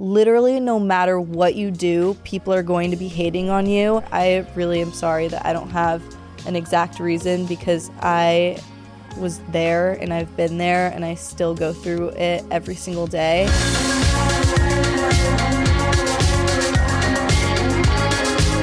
literally no matter what you do, people are going to be hating on you. I really am sorry that I don't have an exact reason because I was there and I've been there and I still go through it every single day.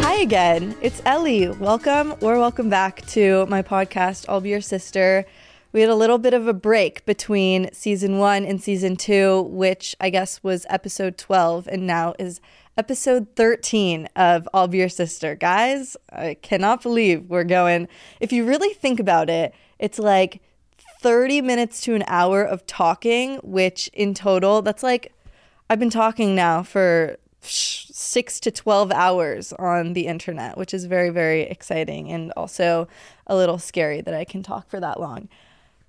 Hi again, it's Ellie. Welcome or welcome back to my podcast, I'll Be Your Sister. We had a little bit of a break between season one and season two, which I guess was episode 12, and now is episode 13 of I'll Be Your Sister. Guys, I cannot believe we're going. If you really think about it, it's like 30 minutes to an hour of talking, which in total, that's like, I've been talking now for six to 12 hours on the internet, which is very, very exciting and also a little scary that I can talk for that long.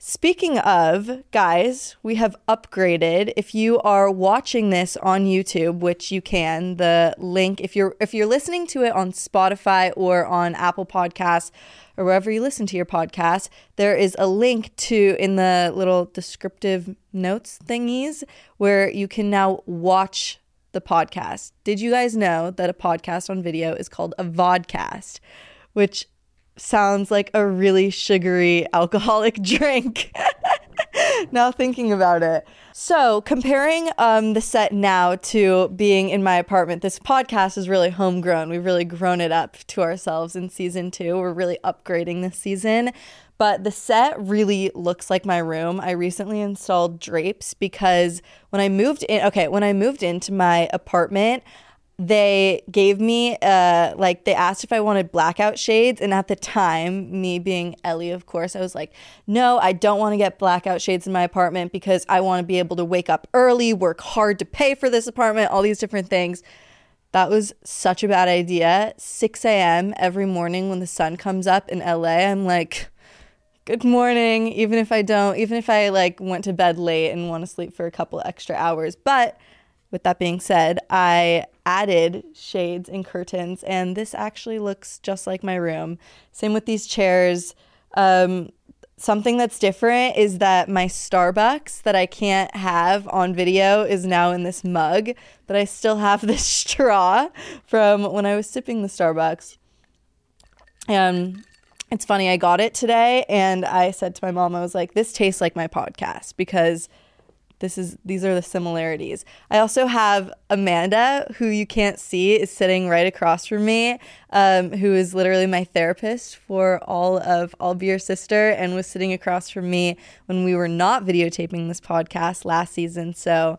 Speaking of, guys, we have upgraded. If you are watching this on YouTube, which you can, the link if you're if you're listening to it on Spotify or on Apple Podcasts or wherever you listen to your podcast, there is a link to in the little descriptive notes thingies where you can now watch the podcast. Did you guys know that a podcast on video is called a vodcast, which sounds like a really sugary alcoholic drink. now thinking about it. So, comparing um, the set now to being in my apartment, this podcast is really homegrown. We've really grown it up to ourselves in season two. We're really upgrading this season. But the set really looks like my room. I recently installed drapes because when I moved in, okay, when I moved into my apartment, they gave me uh like they asked if I wanted blackout shades. And at the time me being Ellie of course I was like no I don't want to get blackout shades in my apartment because I want to be able to wake up early work hard to pay for this apartment all these different things. That was such a bad idea. 6 a.m every morning when the sun comes up in LA I'm like good morning even if I don't even if I like went to bed late and want to sleep for a couple extra hours. But with that being said, I added shades and curtains, and this actually looks just like my room. Same with these chairs. Um, something that's different is that my Starbucks that I can't have on video is now in this mug, but I still have this straw from when I was sipping the Starbucks. And it's funny, I got it today, and I said to my mom, I was like, this tastes like my podcast because this is these are the similarities. I also have Amanda, who you can't see, is sitting right across from me, um, who is literally my therapist for all of I'll Be Your Sister, and was sitting across from me when we were not videotaping this podcast last season. So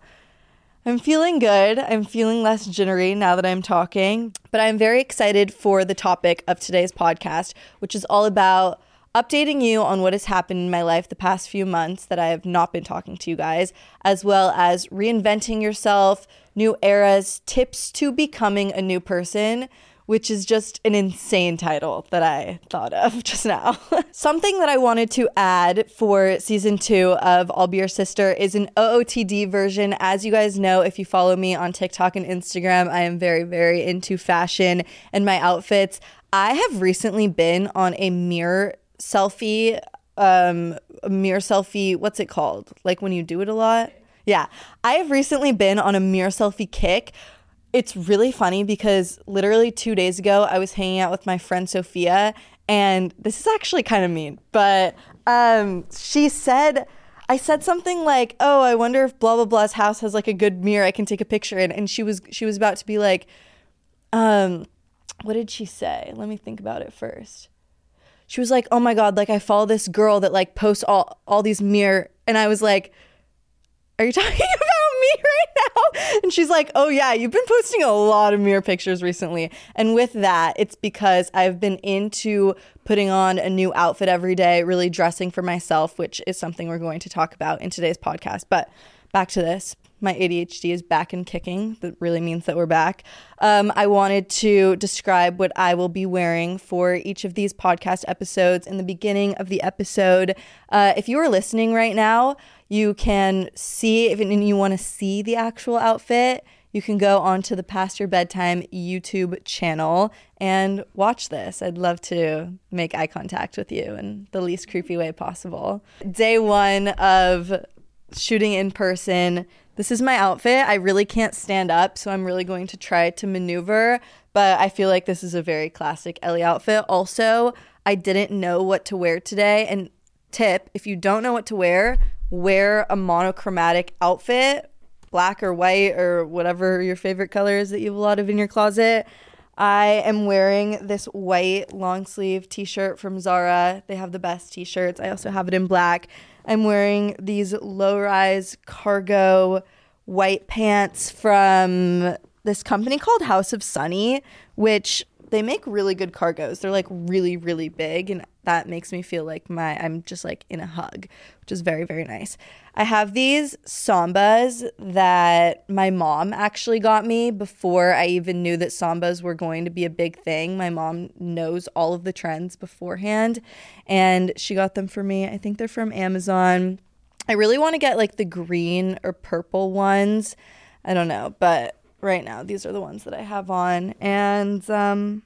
I'm feeling good. I'm feeling less jittery now that I'm talking, but I'm very excited for the topic of today's podcast, which is all about updating you on what has happened in my life the past few months that I have not been talking to you guys, as well as reinventing yourself, new eras, tips to becoming a new person. Which is just an insane title that I thought of just now. Something that I wanted to add for season two of I'll Be Your Sister is an OOTD version. As you guys know, if you follow me on TikTok and Instagram, I am very, very into fashion and my outfits. I have recently been on a mirror selfie, um, mirror selfie. What's it called? Like when you do it a lot. Yeah, I have recently been on a mirror selfie kick. It's really funny because literally two days ago, I was hanging out with my friend Sophia, and this is actually kind of mean, but um, she said, I said something like, "Oh, I wonder if blah blah blah's house has like a good mirror I can take a picture in," and she was she was about to be like, um, what did she say? Let me think about it first she was like, "Oh my god, like I follow this girl that like posts all all these mirror," and I was like, "Are you talking about me right now?" And she's like, "Oh yeah, you've been posting a lot of mirror pictures recently." And with that, it's because I've been into putting on a new outfit every day, really dressing for myself, which is something we're going to talk about in today's podcast. But back to this my ADHD is back and kicking. That really means that we're back. Um, I wanted to describe what I will be wearing for each of these podcast episodes in the beginning of the episode. Uh, if you are listening right now, you can see, if you want to see the actual outfit, you can go onto the Past Your Bedtime YouTube channel and watch this. I'd love to make eye contact with you in the least creepy way possible. Day one of shooting in person. This is my outfit. I really can't stand up, so I'm really going to try to maneuver, but I feel like this is a very classic Ellie outfit. Also, I didn't know what to wear today. And tip if you don't know what to wear, wear a monochromatic outfit, black or white or whatever your favorite color is that you have a lot of in your closet. I am wearing this white long sleeve t shirt from Zara. They have the best t shirts. I also have it in black. I'm wearing these low rise cargo white pants from this company called House of Sunny, which they make really good cargos. They're like really, really big, and that makes me feel like my I'm just like in a hug, which is very, very nice. I have these sambas that my mom actually got me before I even knew that sambas were going to be a big thing. My mom knows all of the trends beforehand, and she got them for me. I think they're from Amazon. I really want to get like the green or purple ones. I don't know, but right now. These are the ones that I have on. And um,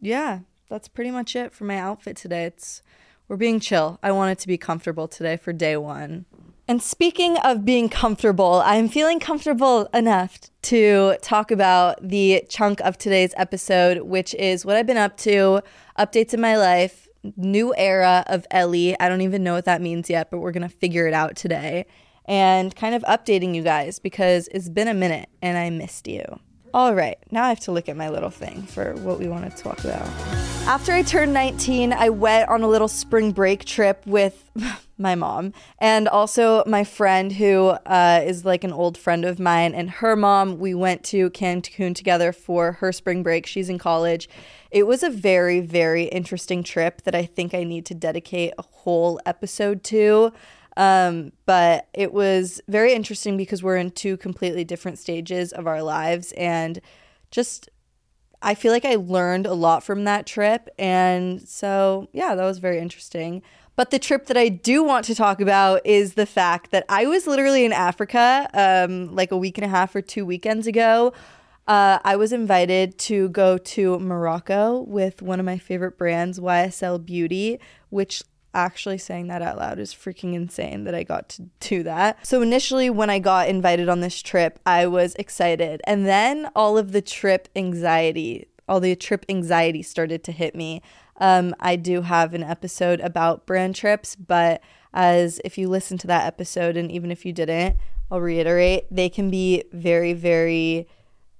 yeah, that's pretty much it for my outfit today. It's we're being chill. I want it to be comfortable today for day one. And speaking of being comfortable, I'm feeling comfortable enough to talk about the chunk of today's episode, which is what I've been up to, updates in my life, new era of Ellie. I don't even know what that means yet, but we're going to figure it out today and kind of updating you guys because it's been a minute and I missed you. All right, now I have to look at my little thing for what we want to talk about. After I turned 19, I went on a little spring break trip with my mom and also my friend who uh, is like an old friend of mine and her mom. We went to Cancun together for her spring break. She's in college. It was a very, very interesting trip that I think I need to dedicate a whole episode to. Um, but it was very interesting because we're in two completely different stages of our lives. And just, I feel like I learned a lot from that trip. And so, yeah, that was very interesting. But the trip that I do want to talk about is the fact that I was literally in Africa um, like a week and a half or two weekends ago. Uh, I was invited to go to Morocco with one of my favorite brands, YSL Beauty, which actually saying that out loud is freaking insane that I got to do that. So initially when I got invited on this trip, I was excited. And then all of the trip anxiety, all the trip anxiety started to hit me. Um, I do have an episode about brand trips, but as if you listen to that episode, and even if you didn't, I'll reiterate, they can be very, very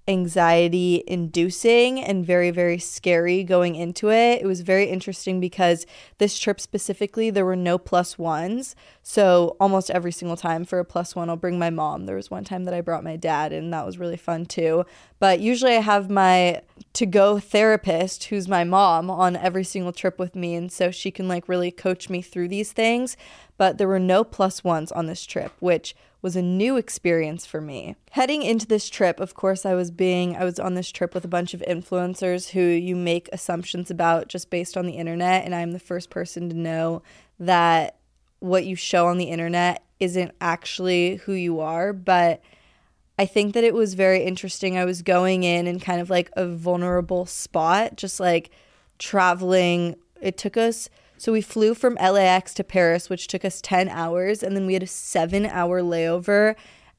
anxiety inducing and very, very scary going into it. It was very interesting because this trip specifically, there were no plus ones. So almost every single time for a plus one, I'll bring my mom. There was one time that I brought my dad, and that was really fun too. But usually I have my to go therapist, who's my mom, on every single trip with me. And so she can like really coach me through these things. But there were no plus ones on this trip, which was a new experience for me. Heading into this trip, of course, I was being I was on this trip with a bunch of influencers who you make assumptions about just based on the internet and I'm the first person to know that what you show on the internet isn't actually who you are, but I think that it was very interesting. I was going in in kind of like a vulnerable spot, just like traveling. It took us so we flew from LAX to Paris, which took us 10 hours. And then we had a seven hour layover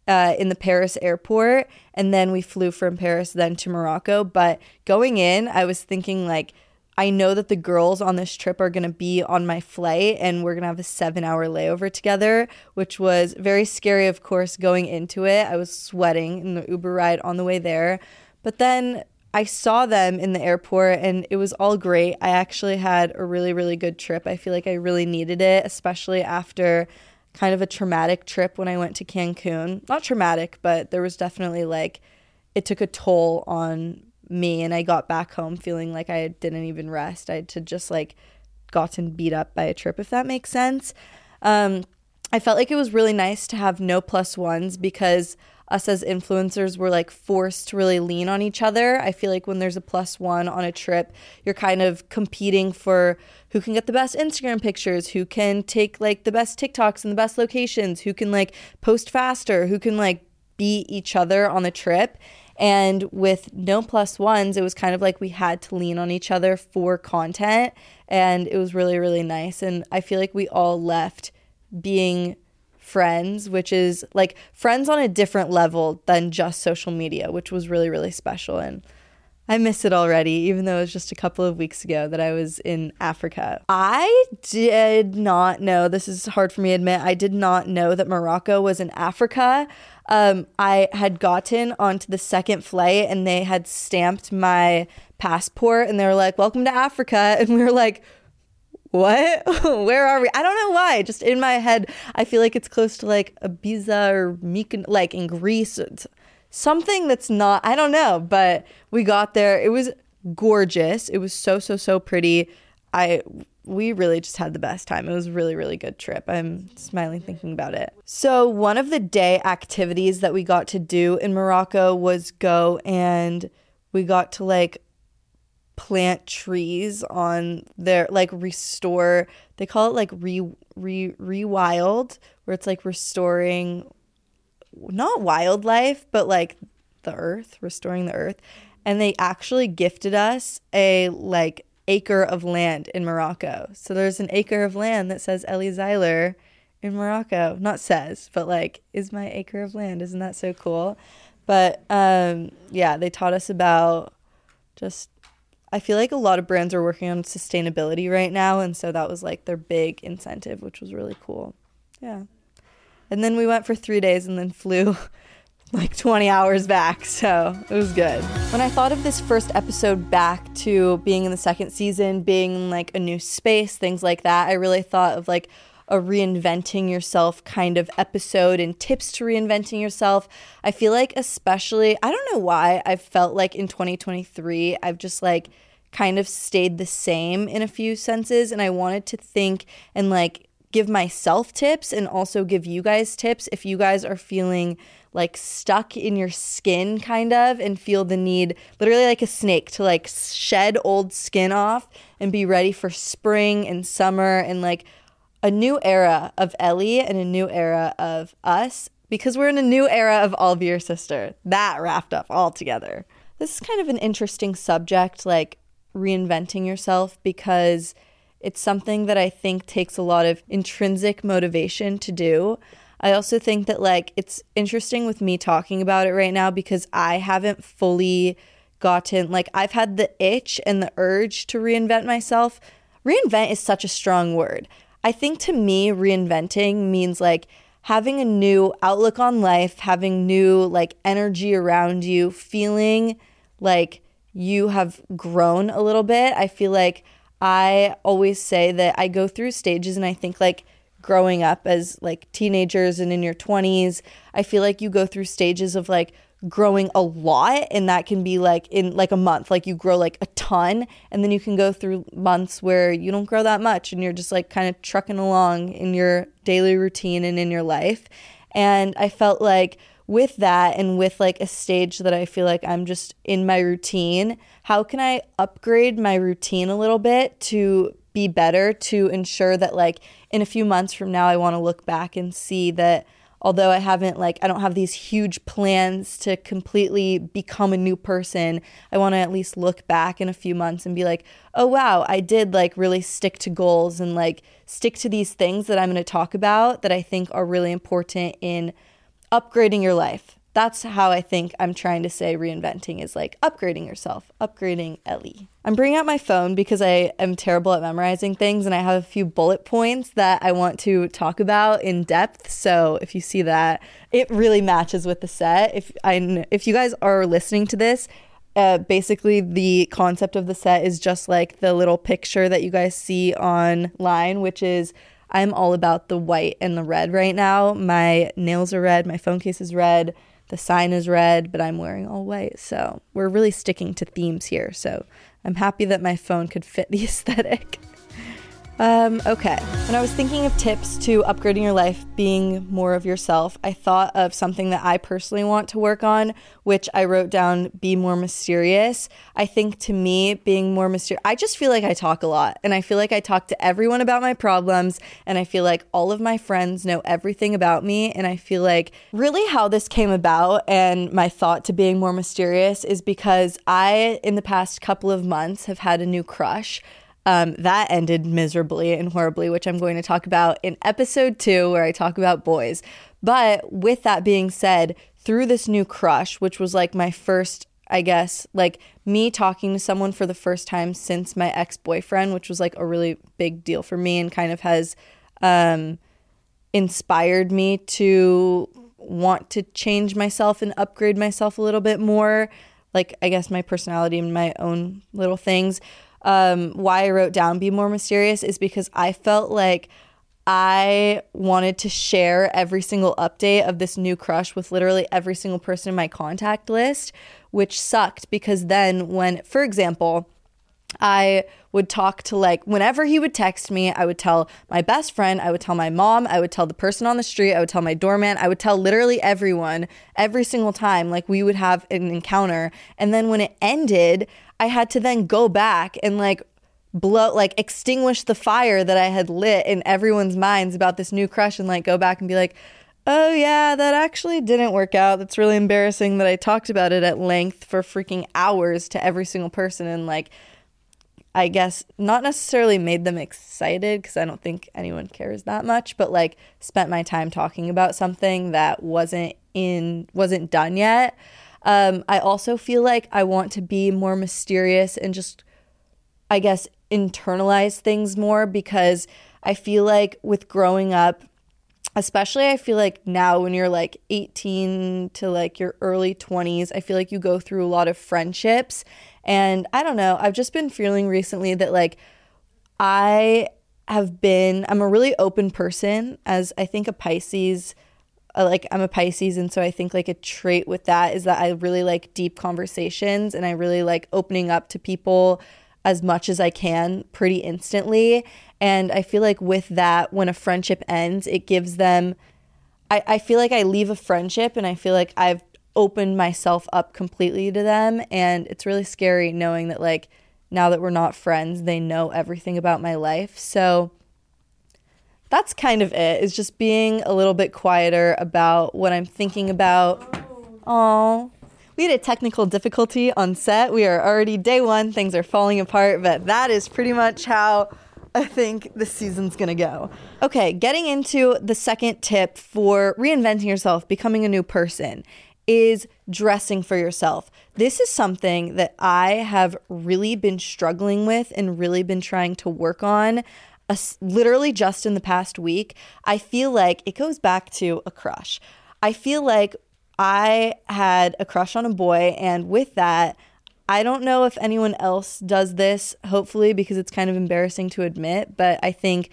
uh, in the Paris airport. And then we flew from Paris then to Morocco. But going in, I was thinking, like, I know that the girls on this trip are going to be on my flight and we're going to have a seven hour layover together, which was very scary, of course, going into it. I was sweating in the Uber ride on the way there. But then I saw them in the airport and it was all great. I actually had a really, really good trip. I feel like I really needed it, especially after kind of a traumatic trip when I went to Cancun. Not traumatic, but there was definitely like it took a toll on me and I got back home feeling like I didn't even rest. I had to just like gotten beat up by a trip, if that makes sense. Um, I felt like it was really nice to have no plus ones because us as influencers were like forced to really lean on each other. I feel like when there's a plus one on a trip, you're kind of competing for who can get the best Instagram pictures, who can take like the best TikToks and the best locations, who can like post faster, who can like beat each other on the trip. And with no plus ones, it was kind of like we had to lean on each other for content. And it was really, really nice. And I feel like we all left being friends, which is like friends on a different level than just social media, which was really, really special. And I miss it already, even though it was just a couple of weeks ago that I was in Africa. I did not know, this is hard for me to admit, I did not know that Morocco was in Africa. Um, I had gotten onto the second flight and they had stamped my passport and they were like, Welcome to Africa. And we were like, what? Where are we? I don't know why. Just in my head, I feel like it's close to like Ibiza or like in Greece. It's something that's not, I don't know, but we got there. It was gorgeous. It was so, so, so pretty. I, we really just had the best time. It was really, really good trip. I'm smiling thinking about it. So, one of the day activities that we got to do in Morocco was go and we got to like plant trees on their like restore they call it like re re rewild where it's like restoring not wildlife but like the earth restoring the earth. And they actually gifted us a like acre of land in Morocco. So there's an acre of land that says Ellie Zeiler in Morocco. Not says but like is my acre of land. Isn't that so cool? But um yeah they taught us about just I feel like a lot of brands are working on sustainability right now. And so that was like their big incentive, which was really cool. Yeah. And then we went for three days and then flew like 20 hours back. So it was good. When I thought of this first episode back to being in the second season, being like a new space, things like that, I really thought of like, a reinventing yourself kind of episode and tips to reinventing yourself. I feel like, especially, I don't know why, I've felt like in 2023, I've just like kind of stayed the same in a few senses. And I wanted to think and like give myself tips and also give you guys tips if you guys are feeling like stuck in your skin kind of and feel the need literally like a snake to like shed old skin off and be ready for spring and summer and like a new era of Ellie and a new era of us because we're in a new era of I'll Your Sister. That wrapped up all together. This is kind of an interesting subject, like reinventing yourself because it's something that I think takes a lot of intrinsic motivation to do. I also think that like it's interesting with me talking about it right now because I haven't fully gotten like I've had the itch and the urge to reinvent myself. Reinvent is such a strong word. I think to me reinventing means like having a new outlook on life, having new like energy around you, feeling like you have grown a little bit. I feel like I always say that I go through stages and I think like growing up as like teenagers and in your 20s, I feel like you go through stages of like growing a lot and that can be like in like a month. Like you grow like a ton and then you can go through months where you don't grow that much and you're just like kind of trucking along in your daily routine and in your life. And I felt like with that and with like a stage that I feel like I'm just in my routine, how can I upgrade my routine a little bit to be better to ensure that like in a few months from now I want to look back and see that although I haven't like I don't have these huge plans to completely become a new person, I want to at least look back in a few months and be like, "Oh wow, I did like really stick to goals and like stick to these things that I'm going to talk about that I think are really important in upgrading your life. That's how I think I'm trying to say reinventing is like upgrading yourself, upgrading Ellie. I'm bringing out my phone because I am terrible at memorizing things and I have a few bullet points that I want to talk about in depth. So if you see that, it really matches with the set. If I if you guys are listening to this, uh, basically the concept of the set is just like the little picture that you guys see online, which is I'm all about the white and the red right now. My nails are red, my phone case is red, the sign is red, but I'm wearing all white. So we're really sticking to themes here. So I'm happy that my phone could fit the aesthetic. Um, okay. When I was thinking of tips to upgrading your life, being more of yourself, I thought of something that I personally want to work on, which I wrote down be more mysterious. I think to me, being more mysterious, I just feel like I talk a lot and I feel like I talk to everyone about my problems and I feel like all of my friends know everything about me. And I feel like really how this came about and my thought to being more mysterious is because I, in the past couple of months, have had a new crush Um, that ended miserably and horribly, which I'm going to talk about in episode two, where I talk about boys. But with that being said, through this new crush, which was like my first, I guess, like me talking to someone for the first time since my ex boyfriend, which was like a really big deal for me and kind of has um, inspired me to want to change myself and upgrade myself a little bit more. Like, I guess my personality and my own little things. Um, why I wrote down Be More Mysterious is because I felt like I wanted to share every single update of this new crush with literally every single person in my contact list, which sucked because then, when, for example, I would talk to like whenever he would text me, I would tell my best friend, I would tell my mom, I would tell the person on the street, I would tell my doorman, I would tell literally everyone every single time like we would have an encounter. And then when it ended, I had to then go back and like blow like extinguish the fire that I had lit in everyone's minds about this new crush and like go back and be like, "Oh yeah, that actually didn't work out. That's really embarrassing that I talked about it at length for freaking hours to every single person and like I guess not necessarily made them excited because I don't think anyone cares that much, but like spent my time talking about something that wasn't in wasn't done yet. Um, I also feel like I want to be more mysterious and just, I guess, internalize things more because I feel like with growing up, especially I feel like now when you're like 18 to like your early 20s, I feel like you go through a lot of friendships. And I don't know, I've just been feeling recently that like I have been, I'm a really open person, as I think a Pisces. Uh, like I'm a Pisces, and so I think like a trait with that is that I really like deep conversations and I really like opening up to people as much as I can pretty instantly. And I feel like with that, when a friendship ends, it gives them, I, I feel like I leave a friendship and I feel like I've opened myself up completely to them. And it's really scary knowing that, like, now that we're not friends, they know everything about my life. So that's kind of it, is just being a little bit quieter about what I'm thinking about. Oh. We had a technical difficulty on set. We are already day one, things are falling apart, but that is pretty much how I think the season's gonna go. Okay, getting into the second tip for reinventing yourself, becoming a new person, is dressing for yourself. This is something that I have really been struggling with and really been trying to work on. Uh, literally just in the past week, I feel like it goes back to a crush. I feel like I had a crush on a boy, and with that, I don't know if anyone else does this, hopefully, because it's kind of embarrassing to admit, but I think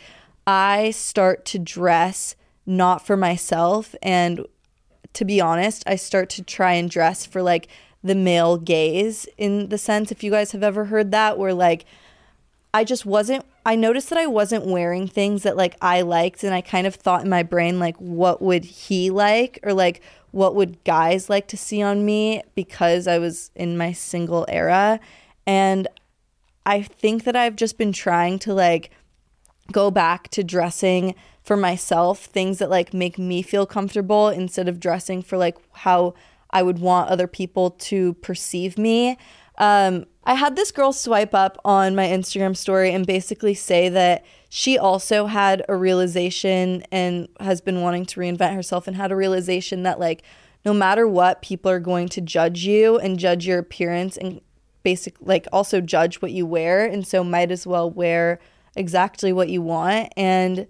I start to dress not for myself. And to be honest, I start to try and dress for like the male gaze in the sense, if you guys have ever heard that, where like I just wasn't, I noticed that I wasn't wearing things that like I liked. And I kind of thought in my brain, like, what would he like? Or like, what would guys like to see on me because I was in my single era. And I think that I've just been trying to like go back to dressing for myself, things that like make me feel comfortable instead of dressing for like how I would want other people to perceive me. Um, I had this girl swipe up on my Instagram story and basically say that she also had a realization and has been wanting to reinvent herself and had a realization that, like, no matter what, people are going to judge you and judge your appearance and basic, like, also judge what you wear. And so, might as well wear exactly what you want. And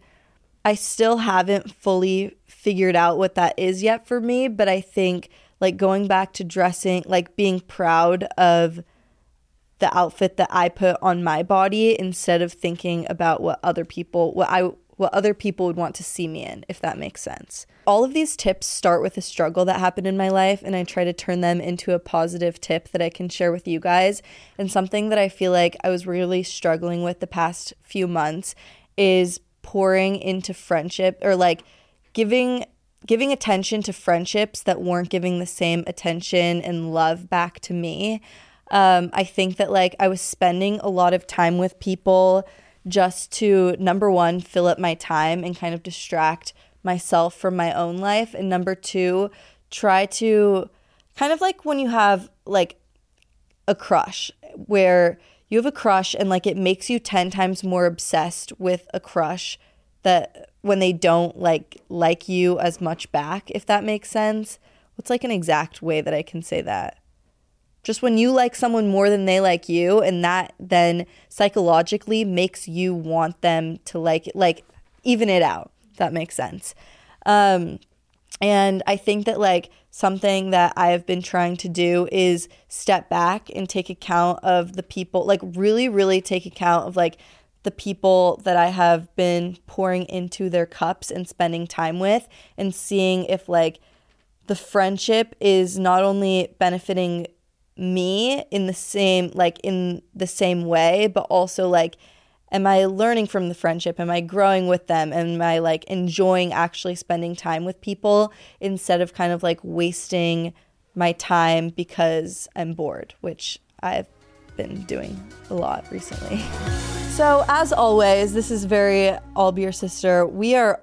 I still haven't fully figured out what that is yet for me, but I think, like, going back to dressing, like, being proud of the outfit that I put on my body instead of thinking about what other people what I what other people would want to see me in if that makes sense. All of these tips start with a struggle that happened in my life and I try to turn them into a positive tip that I can share with you guys. And something that I feel like I was really struggling with the past few months is pouring into friendship or like giving giving attention to friendships that weren't giving the same attention and love back to me. Um, I think that like I was spending a lot of time with people just to number one, fill up my time and kind of distract myself from my own life. And number two, try to kind of like when you have like a crush where you have a crush and like it makes you 10 times more obsessed with a crush that when they don't like like you as much back if that makes sense what's like an exact way that i can say that? Just when you like someone more than they like you and that then psychologically makes you want them to like like even it out that makes sense. Um and i think that like something that i have been trying to do is step back and take account of the people like really really take account of like the people that I have been pouring into their cups and spending time with and seeing if like the friendship is not only benefiting me in the same like in the same way but also like am I learning from the friendship am I growing with them am I like enjoying actually spending time with people instead of kind of like wasting my time because I'm bored which I've been doing a lot recently. So, as always, this is very I'll be your sister. We are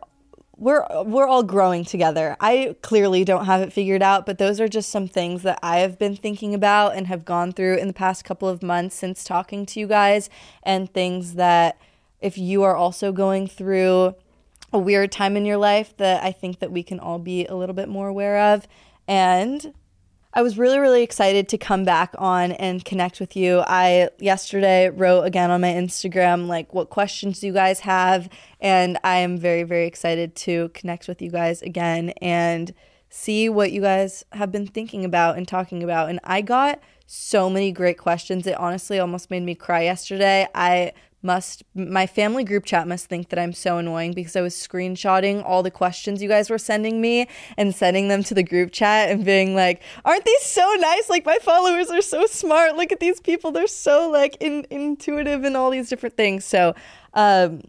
we're we're all growing together. I clearly don't have it figured out, but those are just some things that I have been thinking about and have gone through in the past couple of months since talking to you guys and things that if you are also going through a weird time in your life that I think that we can all be a little bit more aware of. And I was really, really excited to come back on and connect with you. I yesterday wrote again on my Instagram, like, what questions do you guys have? And I am very, very excited to connect with you guys again and see what you guys have been thinking about and talking about. And I got so many great questions. It honestly almost made me cry yesterday. I must my family group chat must think that I'm so annoying because I was screenshotting all the questions you guys were sending me and sending them to the group chat and being like, "Aren't these so nice? Like my followers are so smart. Look at these people. They're so like in, intuitive and all these different things." So, um,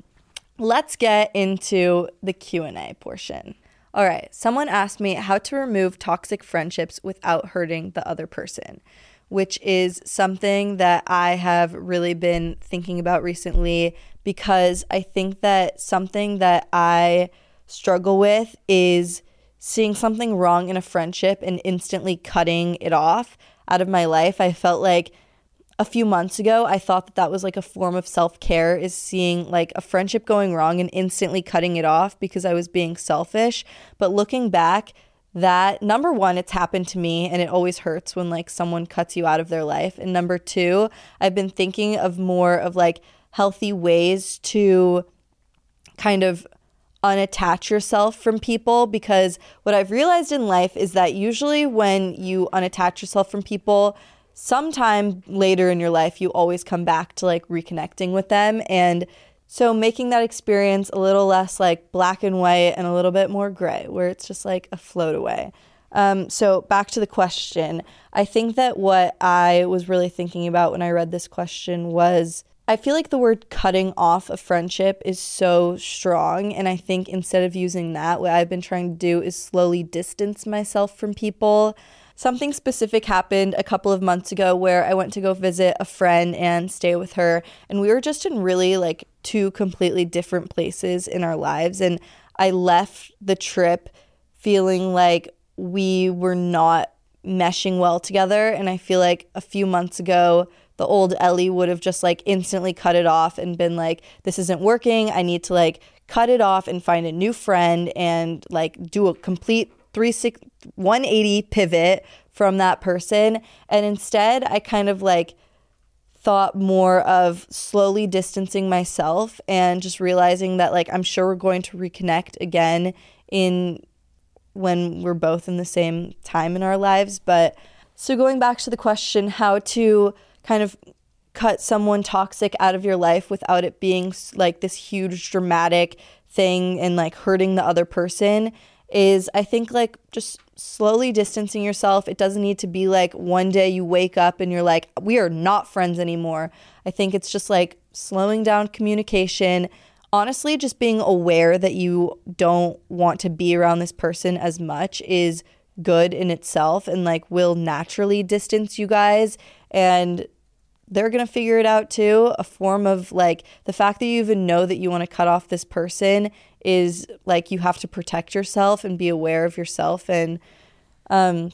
let's get into the Q&A portion. All right, someone asked me how to remove toxic friendships without hurting the other person which is something that I have really been thinking about recently because I think that something that I struggle with is seeing something wrong in a friendship and instantly cutting it off out of my life. I felt like a few months ago, I thought that that was like a form of self care, is seeing like a friendship going wrong and instantly cutting it off because I was being selfish. But looking back, that number one, it's happened to me and it always hurts when like someone cuts you out of their life. And number two, I've been thinking of more of like healthy ways to kind of unattach yourself from people because what I've realized in life is that usually when you unattach yourself from people, sometime later in your life, you always come back to like reconnecting with them. And so making that experience a little less like black and white and a little bit more gray, where it's just like a float away. Um, so back to the question. I think that what I was really thinking about when I read this question was I feel like the word cutting off a friendship is so strong. And I think instead of using that, what I've been trying to do is slowly distance myself from people something specific happened a couple of months ago where I went to go visit a friend and stay with her. And we were just in really like two completely different places in our lives. And I left the trip feeling like we were not meshing well together. And I feel like a few months ago, the old Ellie would have just like instantly cut it off and been like, this isn't working. I need to like cut it off and find a new friend and like do a complete 360, 180 pivot from that person. And instead, I kind of like thought more of slowly distancing myself and just realizing that like I'm sure we're going to reconnect again in when we're both in the same time in our lives. But so going back to the question, how to kind of cut someone toxic out of your life without it being like this huge dramatic thing and like hurting the other person is I think like just slowly distancing yourself. It doesn't need to be like one day you wake up and you're like, we are not friends anymore. I think it's just like slowing down communication. Honestly, just being aware that you don't want to be around this person as much is good in itself and like will naturally distance you guys. And they're going to figure it out too. A form of like the fact that you even know that you want to cut off this person is like you have to protect yourself and be aware of yourself. And um,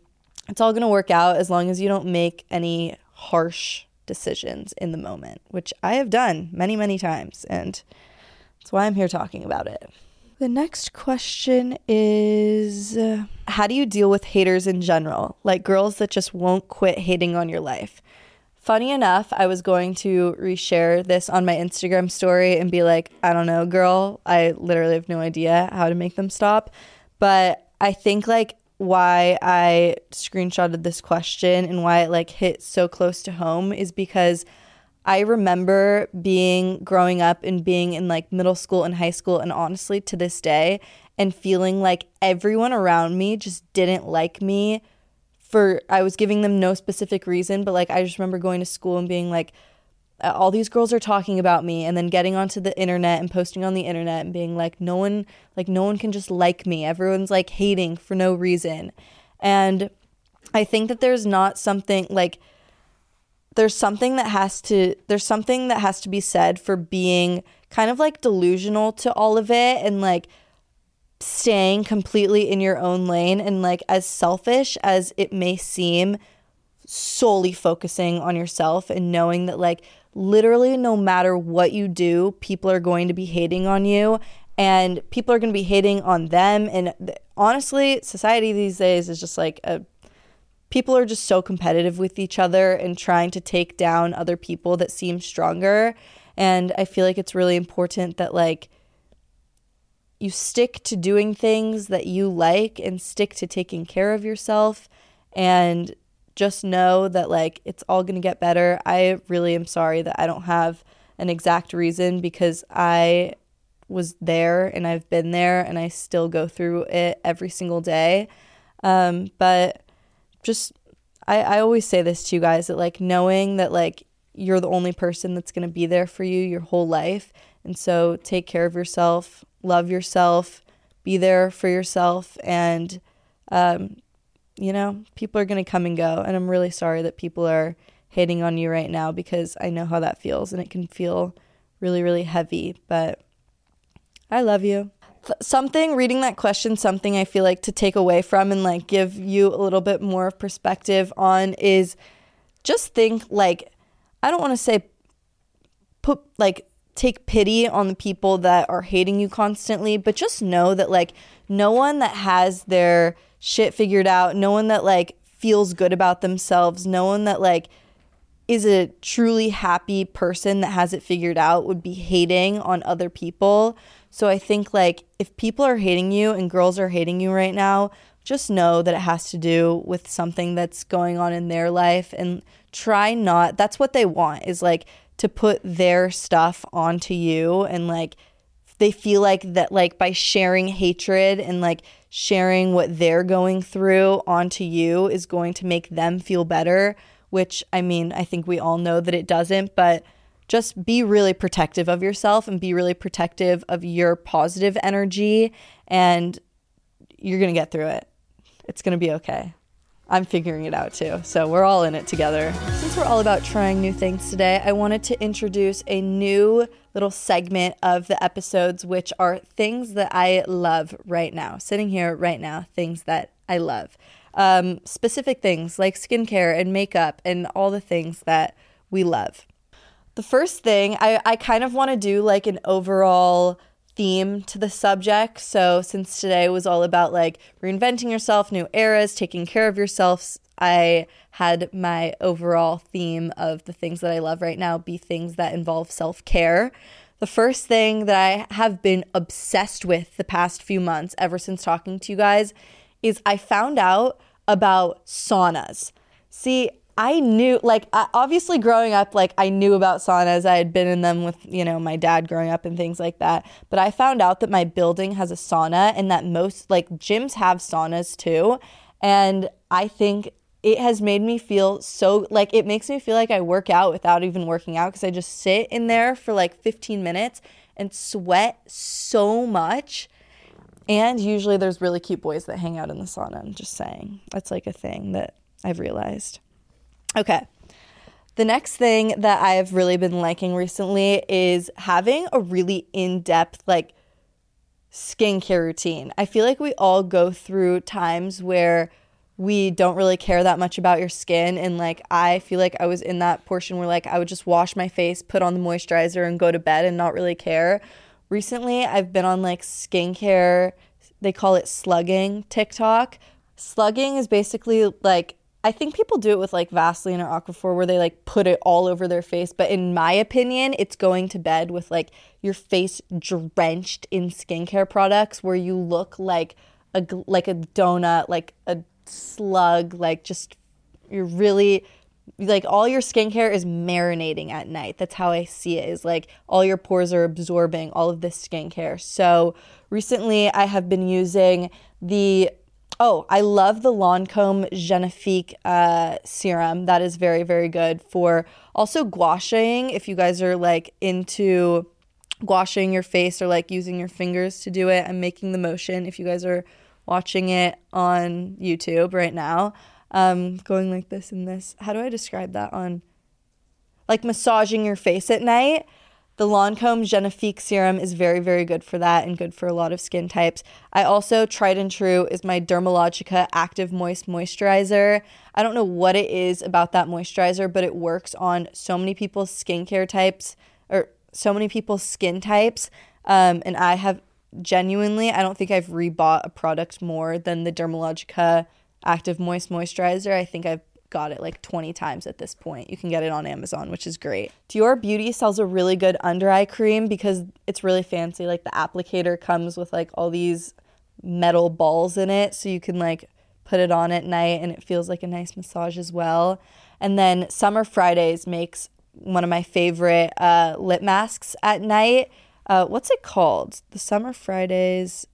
it's all going to work out as long as you don't make any harsh decisions in the moment, which I have done many, many times. And that's why I'm here talking about it. The next question is uh, How do you deal with haters in general? Like girls that just won't quit hating on your life. Funny enough, I was going to reshare this on my Instagram story and be like, I don't know, girl, I literally have no idea how to make them stop. But I think like why I screenshotted this question and why it like hit so close to home is because I remember being growing up and being in like middle school and high school and honestly to this day and feeling like everyone around me just didn't like me for I was giving them no specific reason, but like I just remember going to school and being like all these girls are talking about me and then getting onto the internet and posting on the internet and being like no one like no one can just like me. Everyone's like hating for no reason. And I think that there's not something like there's something that has to there's something that has to be said for being kind of like delusional to all of it and like staying completely in your own lane and like as selfish as it may seem solely focusing on yourself and knowing that like literally no matter what you do people are going to be hating on you and people are going to be hating on them. And th- honestly society these days is just like a people are just so competitive with each other and trying to take down other people that seem stronger. And i feel like it's really important that like you stick to doing things that you like and stick to taking care of yourself and just know that like it's all going to get better. I really am sorry that I don't have an exact reason because I was there and I've been there and I still go through it every single day. Um, but just I, I always say this to you guys that like knowing that like you're the only person that's going to be there for you your whole life. And so take care of yourself, love yourself, be there for yourself, and um, you know, people are going to come and go. And I'm really sorry that people are hating on you right now because I know how that feels and it can feel really, really heavy. But I love you. Something, reading that question, something I feel like to take away from and like give you a little bit more perspective on is just think like, I don't want to say put like take pity on the people that are hating you constantly, but just know that like no one that has their shit figured out, no one that like feels good about themselves, no one that like is a truly happy person that has it figured out would be hating on other people. So I think like if people are hating you and girls are hating you right now, just know that it has to do with something that's going on in their life and try not that's what they want is like to put their stuff onto you and like they feel like that like by sharing hatred and like sharing what they're going through onto you is going to make them feel better which i mean i think we all know that it doesn't but just be really protective of yourself and be really protective of your positive energy and you're going to get through it. It's going to be okay I'm figuring it out too. So we're all in it together. Since we're all about trying new things today, I wanted to introduce a new little segment of the episodes, which are things that I love right now. Sitting here right now, things that I love. Um, specific things like skincare and makeup and all the things that we love. The first thing, I, I kind of want to do like an overall theme to the subject. So, since today was all about like reinventing yourself, new eras, taking care of yourself, I had my overall theme of the things that I love right now be things that involve self care. The first thing that I have been obsessed with the past few months, ever since talking to you guys, is I found out about saunas. See, I knew, like, obviously growing up, like, I knew about saunas. I had been in them with, you know, my dad growing up and things like that. But I found out that my building has a sauna and that most, like, gyms have saunas too. And I think it has made me feel so, like, it makes me feel like I work out without even working out because I just sit in there for like 15 minutes and sweat so much. And usually there's really cute boys that hang out in the sauna. I'm just saying. That's like a thing that I've realized. Okay. The next thing that I've really been liking recently is having a really in depth, like, skincare routine. I feel like we all go through times where we don't really care that much about your skin. And like, I feel like I was in that portion where like I would just wash my face, put on the moisturizer, and go to bed and not really care. Recently, I've been on like skincare, they call it slugging TikTok. Slugging is basically like, I think people do it with like Vaseline or Aquaphor where they like put it all over their face. But in my opinion, it's going to bed with like your face drenched in skincare products where you look like a, like a donut, like a slug, like just you're really like all your skincare is marinating at night. That's how I see it. Is like all your pores are absorbing all of this skincare. So recently I have been using the oh, I love the Lancome Genifique uh, serum. That is very, very good for also gua sha-ing. If you guys are like into gua sha-ing your face or like using your fingers to do it, I'm making the motion. If you guys are watching it on YouTube right now, um, going like this and this. How do I describe that on like massaging your face at night? The Lancome Genifique serum is very, very good for that and good for a lot of skin types. I also, tried and true, is my Dermalogica Active Moist Moisturizer. I don't know what it is about that moisturizer, but it works on so many people's skincare types or so many people's skin types. Um, and I have genuinely, I don't think I've rebought a product more than the Dermalogica Active Moist Moisturizer. I think I've got it like 20 times at this point. You can get it on Amazon, which is great. Dior Beauty sells a really good under eye cream because it's really fancy. Like the applicator comes with like all these metal balls in it so you can like put it on at night and it feels like a nice massage as well. And then Summer Fridays makes one of my favorite uh, lip masks at night. Uh, what's it called? The Summer Fridays.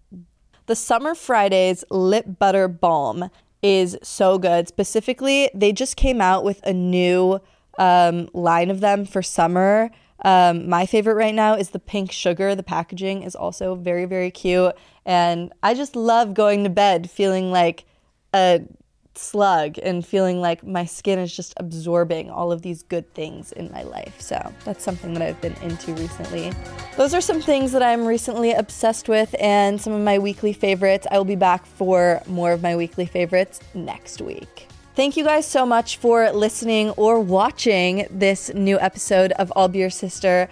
The Summer Fridays Lip Butter Balm is so good. Specifically, they just came out with a new um, line of them for summer. Um, my favorite right now is the pink sugar. The packaging is also very, very cute. And I just love going to bed feeling like a slug and feeling like my skin is just absorbing all of these good things in my life. So that's something that I've been into recently. Those are some things that I'm recently obsessed with and some of my weekly favorites. I will be back for more of my weekly favorites next week. Thank you guys so much for listening or watching this new episode of Be Your Sister.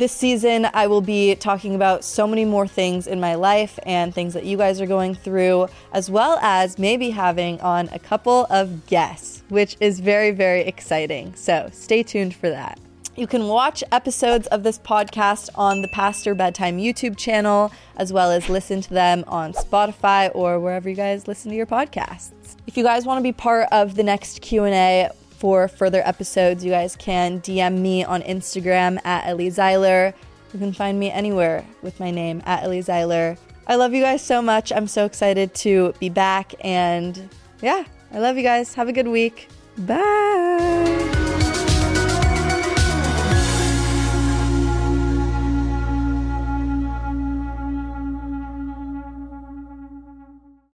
This season, I will be talking about so many more things in my life and things that you guys are going through, as well as maybe having on a couple of guests, which is very, very exciting. So stay tuned for that. You can watch episodes of this podcast on the Pastor Bedtime YouTube channel, as well as listen to them on Spotify or wherever you guys listen to your podcasts. If you guys want to be part of the next Q&A, for further episodes, you guys can DM me on Instagram at Ellie Zeiler. You can find me anywhere with my name at Ellie Zeiler. I love you guys so much. I'm so excited to be back. And yeah, I love you guys. Have a good week. Bye.